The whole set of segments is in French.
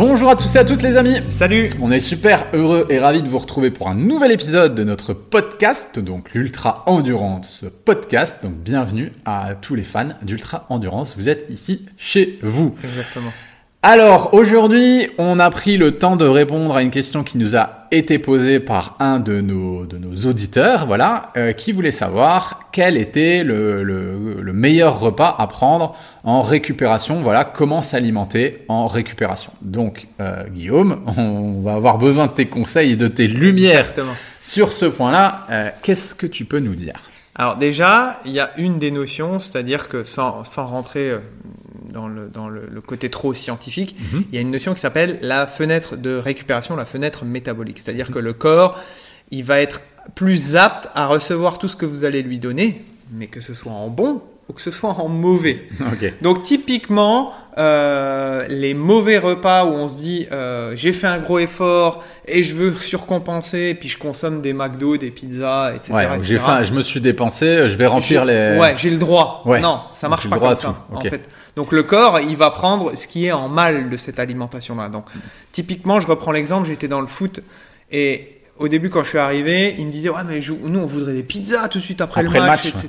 Bonjour à tous et à toutes les amis Salut On est super heureux et ravis de vous retrouver pour un nouvel épisode de notre podcast, donc l'Ultra Endurance Podcast. Donc bienvenue à tous les fans d'Ultra Endurance, vous êtes ici chez vous. Exactement. Alors aujourd'hui, on a pris le temps de répondre à une question qui nous a été posée par un de nos, de nos auditeurs, voilà, euh, qui voulait savoir quel était le, le, le, meilleur repas à prendre en récupération, voilà, comment s'alimenter en récupération. Donc euh, Guillaume, on va avoir besoin de tes conseils et de tes lumières Exactement. sur ce point-là. Euh, Qu'est-ce que tu peux nous dire? Alors déjà, il y a une des notions, c'est-à-dire que sans, sans rentrer dans le, dans le, le côté trop scientifique, Mhm. il y a une notion qui s'appelle la fenêtre de récupération, la fenêtre métabolique. C'est-à-dire que le corps, il va être plus apte à recevoir tout ce que vous allez lui donner, mais que ce soit en bon ou que ce soit en mauvais. Donc typiquement, euh, les mauvais repas où on se dit euh, j'ai fait un gros effort et je veux surcompenser, et puis je consomme des McDo, des pizzas, etc. Ouais, etc. j'ai faim, je me suis dépensé, je vais remplir les. Ouais, j'ai le droit. Ouais. Non, ça marche pas comme ça. En fait. Donc le corps, il va prendre ce qui est en mal de cette alimentation-là. Donc typiquement, je reprends l'exemple, j'étais dans le foot et au début quand je suis arrivé, il me disait ouais mais je- nous on voudrait des pizzas tout de suite après, Après le le match, ouais.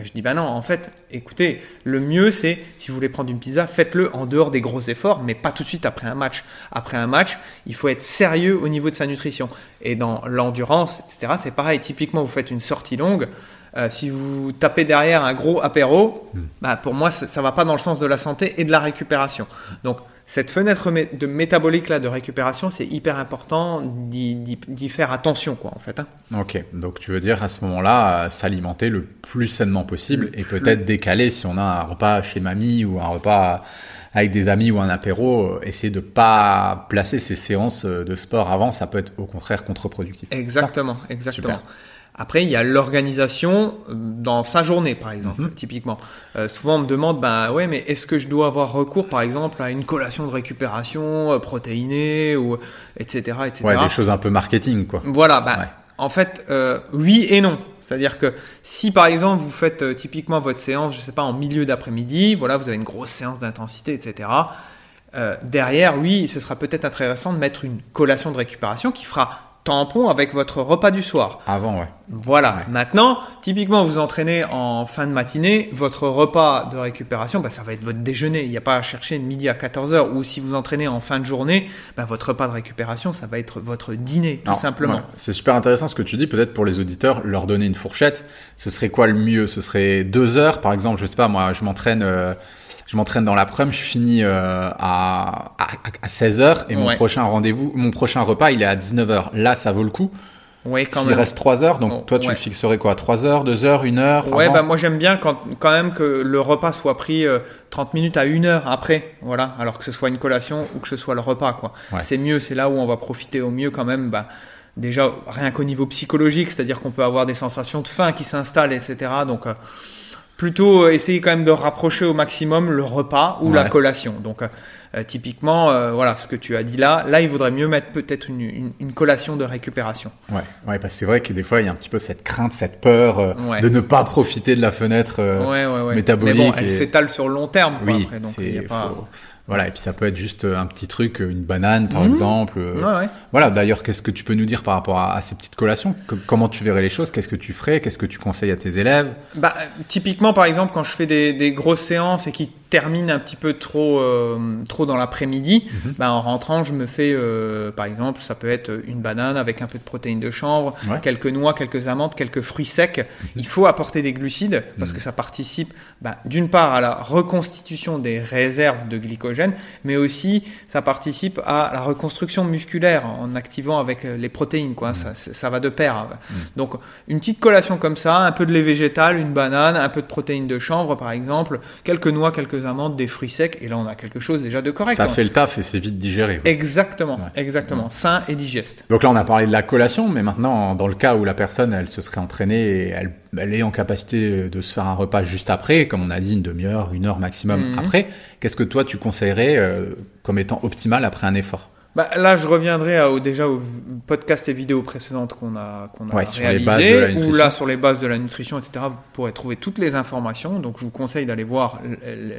Ben, je dis bah non, en fait, écoutez, le mieux c'est si vous voulez prendre une pizza, faites-le en dehors des gros efforts, mais pas tout de suite après un match. Après un match, il faut être sérieux au niveau de sa nutrition. Et dans l'endurance, etc., c'est pareil. Typiquement, vous faites une sortie longue. euh, si vous tapez derrière un gros apéro, bah, pour moi, ça, ça va pas dans le sens de la santé et de la récupération. Donc, cette fenêtre de métabolique là de récupération, c'est hyper important d'y- faire attention, quoi, en fait. hein. Ok, donc tu veux dire à ce moment-là, euh, s'alimenter le plus sainement possible Le et peut-être décaler si on a un repas chez mamie ou un repas avec des amis ou un apéro, euh, essayer de pas placer ces séances euh, de sport avant, ça peut être au contraire contre-productif. Exactement, exactement. Super. Après, il y a l'organisation euh, dans sa journée, par exemple, Mhm. typiquement. Euh, souvent, on me demande, ben ouais, mais est-ce que je dois avoir recours, par exemple, à une collation de récupération euh, protéinée ou etc., etc. Ouais, des choses un peu marketing, quoi. Voilà, bah, Ouais. en fait, euh, oui et non. C'est-à-dire que si par exemple vous faites euh, typiquement votre séance, je sais pas, en milieu d'après-midi, voilà, vous avez une grosse séance d'intensité, etc. euh, derrière, oui, ce sera peut-être intéressant de mettre une collation de récupération qui fera tampon avec votre repas du soir. Avant, ouais. Voilà. Ouais. Maintenant, typiquement, vous entraînez en fin de matinée, votre repas de récupération, bah, ça va être votre déjeuner. Il n'y a pas à chercher de midi à 14h. Ou si vous entraînez en fin de journée, bah, votre repas de récupération, ça va être votre dîner, tout Alors, simplement. ouais, c'est super intéressant ce que tu dis. Peut-être pour les auditeurs, leur donner une fourchette. Ce serait quoi le mieux? Ce serait deux heures, par exemple. Je sais pas, moi, je m'entraîne, euh, je m'entraîne dans l'après-midi. Je finis euh, à, à, à 16 heures et mon Ouais. prochain rendez-vous, mon prochain repas, il est à 19 heures. Là, ça vaut le coup. Oui, quand S'il reste 3 heures, donc Oh, toi, tu ouais. le fixerais quoi 3 heures, 2 heures, 1 heure Ouais, avant bah moi j'aime bien quand, quand même que le repas soit pris euh, 30 minutes à 1 heure après, voilà, alors que ce soit une collation ou que ce soit le repas, quoi. Ouais. C'est mieux, c'est là où on va profiter au mieux quand même, bah, déjà rien qu'au niveau psychologique, c'est-à-dire qu'on peut avoir des sensations de faim qui s'installent, etc. Donc euh, plutôt euh, essayer quand même de rapprocher au maximum le repas ou la collation. Donc euh, typiquement, euh, voilà, ce que tu as dit là, là il vaudrait mieux mettre peut-être une, une, une collation de récupération. Ouais, ouais, parce que c'est vrai que des fois, il y a un petit peu cette crainte, cette peur euh, Ouais. de ne pas profiter de la fenêtre. ouais, ouais, ouais. métabolique Mais bon, elle et- s'étale sur le long terme, quoi, Oui, après, donc c'est il y a pas... faut- Voilà, et puis ça peut être juste un petit truc, une banane par Mhm. exemple. Ouais, ouais. Voilà, d'ailleurs, qu'est-ce que tu peux nous dire par rapport à, à ces petites collations? Que- Comment tu verrais les choses? Qu'est-ce que tu ferais? Qu'est-ce que tu conseilles à tes élèves? Bah, typiquement, par exemple, quand je fais des, des grosses séances et qui terminent un petit peu trop, euh, trop dans l'après-midi, Mhm. bah, en rentrant, je me fais, euh, par exemple, ça peut être une banane avec un peu de protéines de chanvre, Ouais. Mhm. quelques noix, quelques amandes, quelques fruits secs. Il faut apporter des glucides parce que ça participe, bah, d'une part, à la reconstitution des réserves de glycogène, mais aussi ça participe à la reconstruction musculaire en activant avec euh, les protéines, quoi. Ça, ça va de pair. Donc, une petite collation comme ça, un peu de lait végétal, une banane, un peu de protéines de chanvre par exemple, quelques noix, quelques amandes, des fruits secs, et là on a quelque chose déjà de correct. Ça hein. fait le taf et c'est vite digéré. Exactement, Ouais. exactement, sain et digeste. Donc là, on a parlé de la collation, mais maintenant, dans le cas où la personne, elle se serait entraînée et elle, elle est en capacité de se faire un repas juste après, comme on a dit, une demi-heure, une heure maximum Mhm. après, qu'est-ce que toi, tu conseillerais euh, comme étant optimal après un effort? Bah, là, je reviendrai à- au, déjà aux podcasts et vidéos précédentes qu'on a, qu'on a Ouais, la où nutrition. là, sur les bases de la nutrition, etc., vous pourrez trouver toutes les informations. Donc, je vous conseille d'aller voir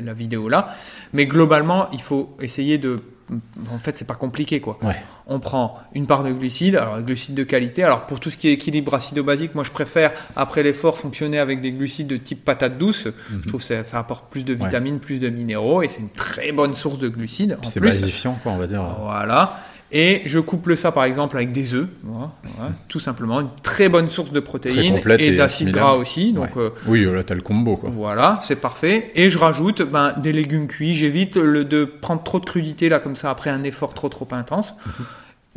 la vidéo là. Mais globalement, il faut essayer de en fait, c'est pas compliqué, quoi. Ouais. On prend une part de glucides, alors des glucides de qualité. Alors pour tout ce qui est équilibre acido-basique, moi je préfère après l'effort fonctionner avec des glucides de type patate douce. Je trouve que ça, ça apporte plus de Mhm. Ouais. vitamines, plus de minéraux et c'est une très bonne source de glucides. C'est plus. basifiant, quoi, on va dire. Voilà. Et je couple ça par exemple avec des œufs, voilà, voilà, tout simplement une très bonne source de protéines et d'acides gras aussi. Donc Ouais. euh, Oui, là, t'as le combo, quoi. voilà, c'est parfait. Et je rajoute ben, des légumes cuits. J'évite le, de prendre trop de crudité là comme ça après un effort trop trop intense. Mhm.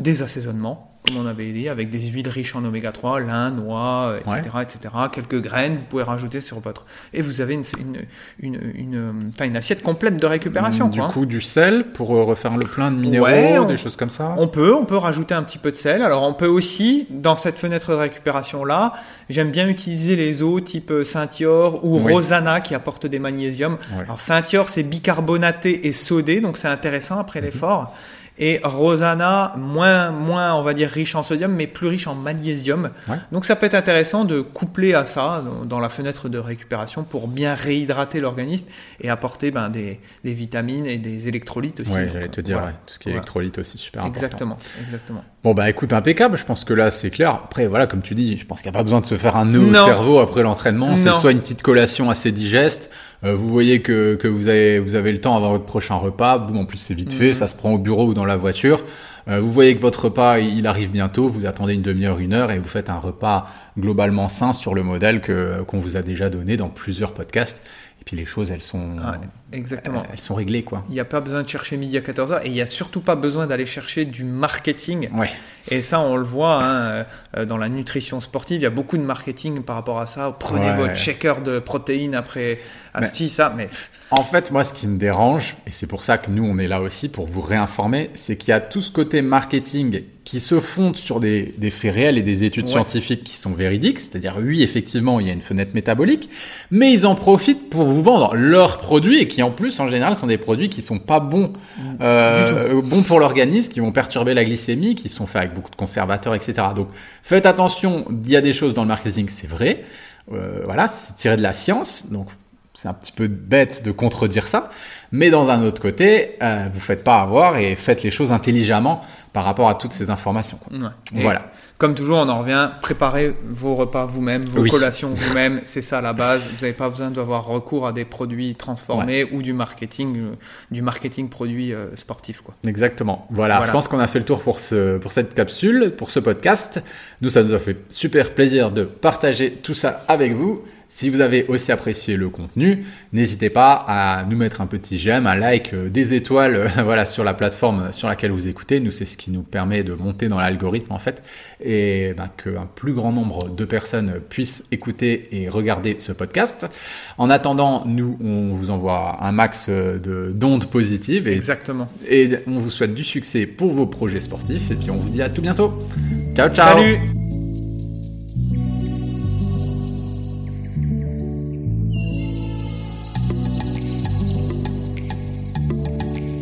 Des assaisonnements, comme on avait dit, avec des huiles riches en oméga 3, lin, noix, euh, etc., etc. Quelques graines, vous pouvez rajouter sur votre. Et vous avez une, une, une, une, enfin, une assiette complète de récupération. Du quoi, hein. coup, du sel pour euh, refaire le plein de minéraux, Ouais, on- des choses comme ça. On peut, on peut rajouter un petit peu de sel. Alors on peut aussi, dans cette fenêtre de récupération là, j'aime bien utiliser les eaux type euh, Saint-Yor ou Oui. Rosana qui apportent des magnésiums. Ouais. Alors Saint-Yor c'est bicarbonaté et sodé, donc c'est intéressant après Mhm. l'effort. Et Rosana, moins, moins, on va dire, riche en sodium, mais plus riche en magnésium. Ouais. Donc ça peut être intéressant de coupler à ça dans, la fenêtre de récupération pour bien réhydrater l'organisme et apporter ben, des, des vitamines et des électrolytes aussi. Donc, j'allais te dire, voilà. ouais, tout ce qui est Voilà. électrolyte aussi, super important. Exactement, exactement. Bon, bah écoute, impeccable, je pense que là, c'est clair. Après, voilà, comme tu dis, je pense qu'il n'y a pas besoin de se faire un nœud au cerveau après l'entraînement. C'est soit une petite collation assez digeste, euh, vous voyez que, que vous, avez, vous avez le temps avant votre prochain repas, boum, en plus c'est vite Mhm. fait, ça se prend au bureau ou dans la voiture. Euh, vous voyez que votre repas, il arrive bientôt, vous attendez une demi-heure, une heure, et vous faites un repas globalement sain sur le modèle que qu'on vous a déjà donné dans plusieurs podcasts. Et puis les choses, elles sont, Ouais, exactement. elles sont réglées, quoi. Il n'y a pas besoin de chercher midi à 14h et il n'y a surtout pas besoin d'aller chercher du marketing. Ouais. Et ça, on le voit hein, euh, dans la nutrition sportive. Il y a beaucoup de marketing par rapport à ça. Prenez Ouais. votre shaker de protéines après Asti, ça. Mais En fait, moi, ce qui me dérange, et c'est pour ça que nous, on est là aussi pour vous réinformer, c'est qu'il y a tout ce côté marketing qui se fonde sur des, des faits réels et des études Ouais. scientifiques qui sont véridiques. C'est-à-dire, oui, effectivement, il y a une fenêtre métabolique, mais ils en profitent pour vous vendre leurs produits et qui, en plus, en général, sont des produits qui sont pas bons, euh, bons pour l'organisme, qui vont perturber la glycémie, qui sont faits avec beaucoup de conservateurs, etc. Donc, faites attention. Il y a des choses dans le marketing, c'est vrai. Euh, voilà, c'est tiré de la science. Donc, c'est un petit peu bête de contredire ça, mais dans un autre côté, euh, vous faites pas avoir et faites les choses intelligemment par rapport à toutes ces informations. quoi. Ouais. Et Voilà. Comme toujours, on en revient. Préparez vos repas vous-même, vos Oui. collations vous-même. C'est ça la base. Vous n'avez pas besoin d'avoir recours à des produits transformés ou du marketing, euh, du marketing produit euh, sportif, quoi. Exactement. Voilà, Voilà. je pense qu'on a fait le tour pour, ce, pour cette capsule, pour ce podcast. Nous, ça nous a fait super plaisir de partager tout ça avec vous. Si vous avez aussi apprécié le contenu, n'hésitez pas à nous mettre un petit j'aime, un like, euh, des étoiles, voilà, sur la plateforme sur laquelle vous écoutez. Nous, c'est ce qui nous permet de monter dans l'algorithme, en fait, et ben, qu'un plus grand nombre de personnes puissent écouter et regarder ce podcast. En attendant, nous, on vous envoie un max de d'ondes positives et Exactement. et on vous souhaite du succès pour vos projets sportifs. Et puis on vous dit à tout bientôt. Ciao, ciao Salut